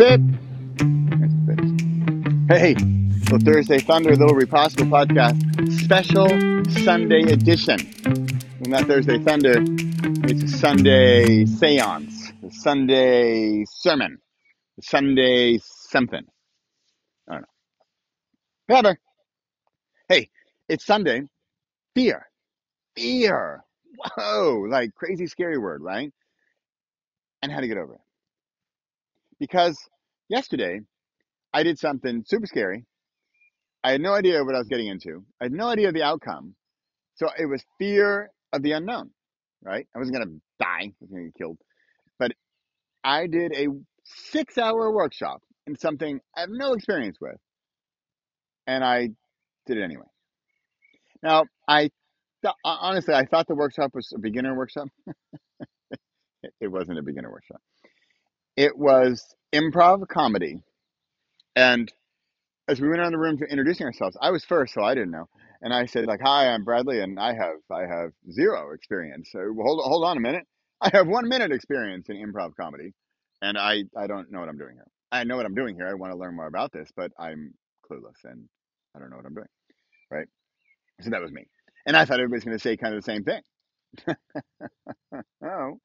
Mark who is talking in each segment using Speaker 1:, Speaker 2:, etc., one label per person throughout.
Speaker 1: spit. Hey, little Thursday Thunder, little Repossible podcast, special Sunday edition. Well, not Thursday Thunder, it's a Sunday seance, a Sunday sermon, a Sunday something. I don't know. Whatever. Hey, it's Sunday. Fear. Fear. Whoa, like crazy scary word, right? And how to get over it. Because yesterday I did something super scary. I had no idea what I was getting into. I had no idea of the outcome. So it was fear of the unknown, right? I wasn't going to die, I was going to get killed. But I did a six hour workshop in something I have no experience with. And I did it anyway. Now, I th- honestly, I thought the workshop was a beginner workshop. It wasn't a beginner workshop. It was improv comedy. And as we went around the room to introducing ourselves, I was first, so I didn't know. And I said, like, "Hi, I'm Bradley, and I have I have zero experience. So hold hold on a minute. I have one minute experience in improv comedy, and I I don't know what I'm doing here. I know what I'm doing here. I want to learn more about this, but I'm clueless and I don't know what I'm doing. Right. So that was me. And I thought everybody's going to say kind of the same thing. Oh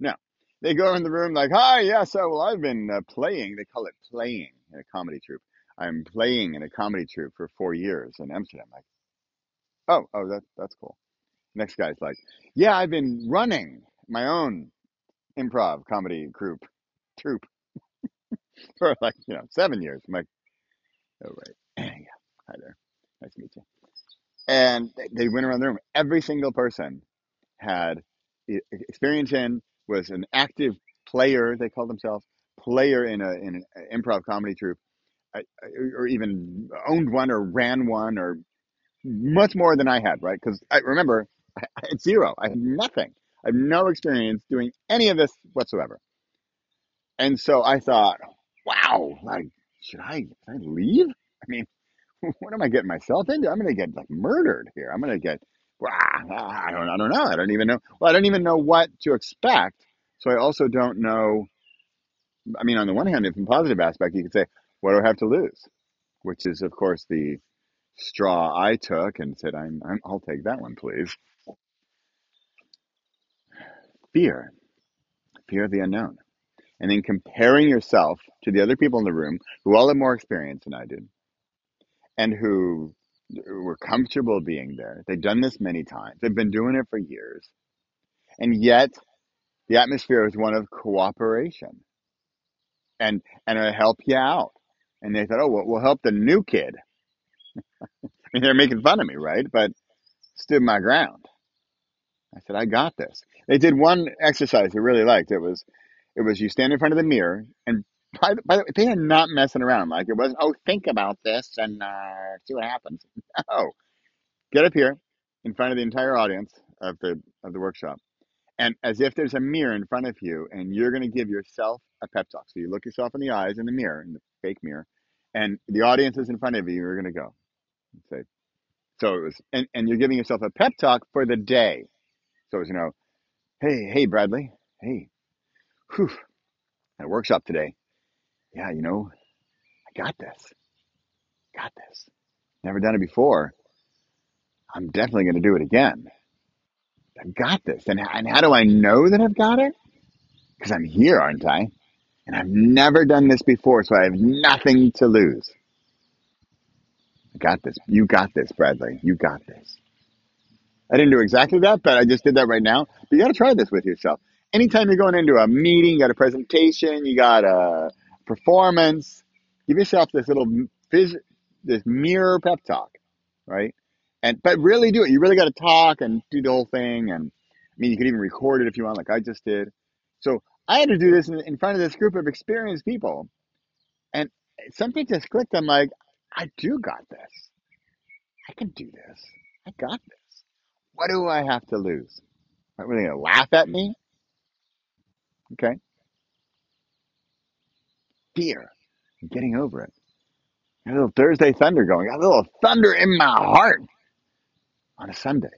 Speaker 1: no, they go in the room like, "Hi, yeah, so well, I've been uh, playing. They call it playing in a comedy troupe. I'm playing in a comedy troupe for four years in Amsterdam. Like, oh, oh, that that's cool. Next guy's like, yeah, I've been running my own improv comedy group troupe for like you know seven years. I'm like, oh right, yeah, hi there, nice to meet you. And they, they went around the room. Every single person had experience in was an active player. They called themselves player in a in an improv comedy troupe, or even owned one or ran one or much more than I had. Right? Because I remember I had zero. I had nothing. I have no experience doing any of this whatsoever. And so I thought, wow, like should I, should I leave? I mean, what am I getting myself into? I'm going to get like murdered here. I'm going to get, I don't, I don't know. I don't even know. Well, I don't even know what to expect. So I also don't know. I mean, on the one hand, from a positive aspect, you could say, what do I have to lose? Which is, of course, the straw I took and said, I'm, I'm I'll take that one, please. Fear, fear of the unknown. And then comparing yourself to the other people in the room who all have more experience than I did and who were comfortable being there. They've done this many times. They've been doing it for years. And yet the atmosphere is one of cooperation and and it'll help you out. And they thought, oh, well, we'll help the new kid. I mean, they're making fun of me, right? But stood my ground. I said, I got this. They did one exercise I really liked. It was it was you stand in front of the mirror and by the, by the way, they are not messing around. Like it wasn't, oh, think about this and uh, see what happens. No, get up here in front of the entire audience of the of the workshop and as if there's a mirror in front of you and you're going to give yourself a pep talk. So you look yourself in the eyes in the mirror in the fake mirror and the audience is in front of you you're going to go. And say so it was and, and you're giving yourself a pep talk for the day. So it was you know hey hey bradley. Hey. Whew, at a workshop today yeah you know i got this got this never done it before i'm definitely going to do it again i've got this and, and how do i know that i've got it because i'm here aren't i and I've never done this before, so I have nothing to lose. I got this. You got this, Bradley. You got this. I didn't do exactly that, but I just did that right now. But you got to try this with yourself. Anytime you're going into a meeting, you got a presentation, you got a performance, give yourself this little this mirror pep talk, right? And but really do it. You really got to talk and do the whole thing. And I mean, you could even record it if you want, like I just did. So I had to do this in, in front of this group of experienced people, and something just clicked. I'm like, I do got this. I can do this. I got this. What do I have to lose? Are they going to laugh at me? Okay. Fear. I'm getting over it. Got a little Thursday thunder going. Got a little thunder in my heart on a Sunday.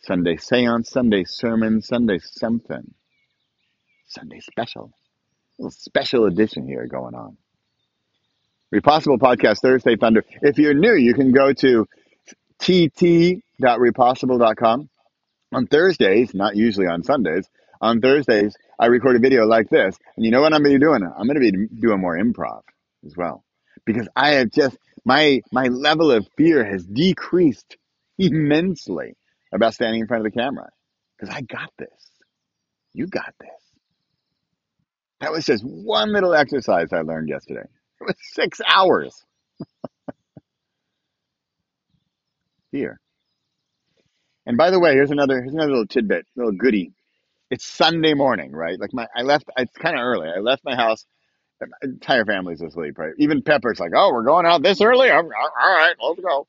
Speaker 1: Sunday seance, Sunday sermon, Sunday something. Sunday special. A little special edition here going on. Repossible Podcast Thursday Thunder. If you're new, you can go to tt.repossible.com. On Thursdays, not usually on Sundays, on Thursdays, I record a video like this. And you know what I'm going to be doing? I'm going to be doing more improv as well. Because I have just, my, my level of fear has decreased immensely about standing in front of the camera. Because I got this. You got this. That was just one little exercise I learned yesterday. It was six hours. Fear. And by the way, here's another here's another little tidbit, little goodie. It's Sunday morning, right? Like my I left it's kind of early. I left my house. My entire family's asleep, right? Even Pepper's like, "Oh, we're going out this early. All right, let's go."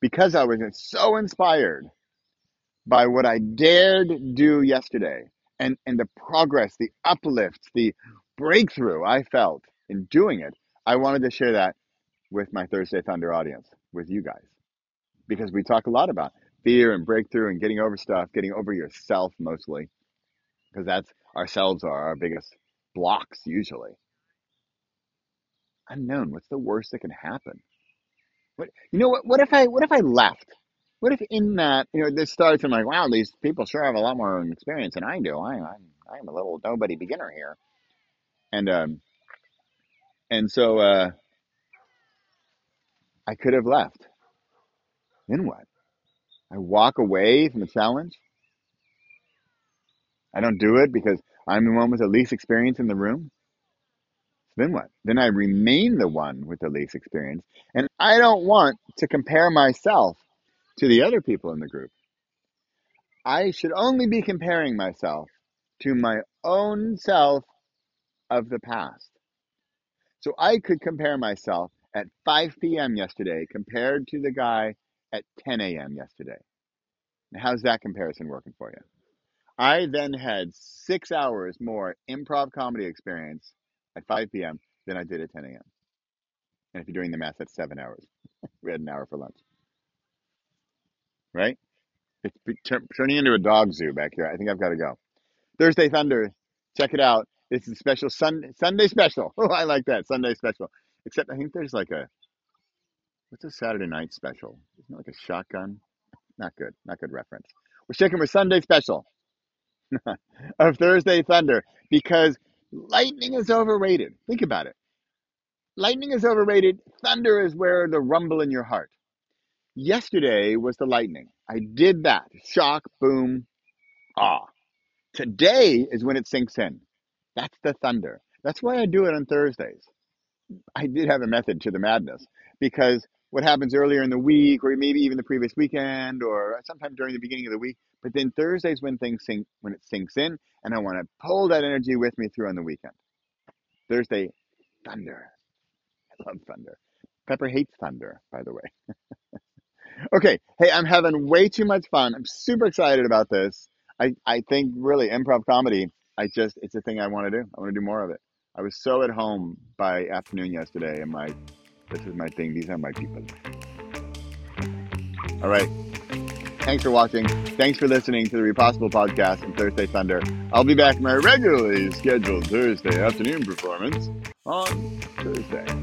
Speaker 1: Because I was so inspired by what I dared do yesterday, and and the progress, the uplift, the breakthrough I felt in doing it. I wanted to share that with my Thursday Thunder audience, with you guys, because we talk a lot about fear and breakthrough and getting over stuff, getting over yourself mostly, because that's ourselves are our biggest blocks usually. Unknown. What's the worst that can happen? What you know? What what if I what if I left? What if in that you know this starts? I'm like, wow, these people sure have a lot more experience than I do. I, I'm I'm a little nobody beginner here, and um and so uh, I could have left. Then what? I walk away from the challenge. I don't do it because I'm the one with the least experience in the room. So Then what? Then I remain the one with the least experience. And I don't want to compare myself to the other people in the group. I should only be comparing myself to my own self of the past. So I could compare myself at 5 p.m. yesterday compared to the guy at 10 a.m. yesterday. How's that comparison working for you? I then had six hours more improv comedy experience at 5 p.m. than I did at 10 a.m. And if you're doing the math, that's seven hours. we had an hour for lunch, right? It's turning into a dog zoo back here. I think I've got to go. Thursday Thunder, check it out. This is special Sun Sunday special. Oh, I like that Sunday special. Except I think there's like a what's a Saturday night special? Isn't it like a shotgun? Not good. Not good reference. We're sticking with Sunday special of Thursday Thunder because lightning is overrated. Think about it. Lightning is overrated. Thunder is where the rumble in your heart. Yesterday was the lightning. I did that. Shock, boom, ah. Today is when it sinks in. That's the thunder. That's why I do it on Thursdays. I did have a method to the madness because what happens earlier in the week, or maybe even the previous weekend, or sometime during the beginning of the week. But then Thursdays when things sink, when it sinks in, and I want to pull that energy with me through on the weekend. Thursday, thunder. I love thunder. Pepper hates thunder, by the way. okay, hey, I'm having way too much fun. I'm super excited about this. I, I think really improv comedy, I just, it's a thing I want to do. I want to do more of it. I was so at home by afternoon yesterday, and my, this is my thing. These are my people. All right. Thanks for watching. Thanks for listening to the Repossible podcast and Thursday Thunder. I'll be back my regularly scheduled Thursday afternoon performance on Thursday.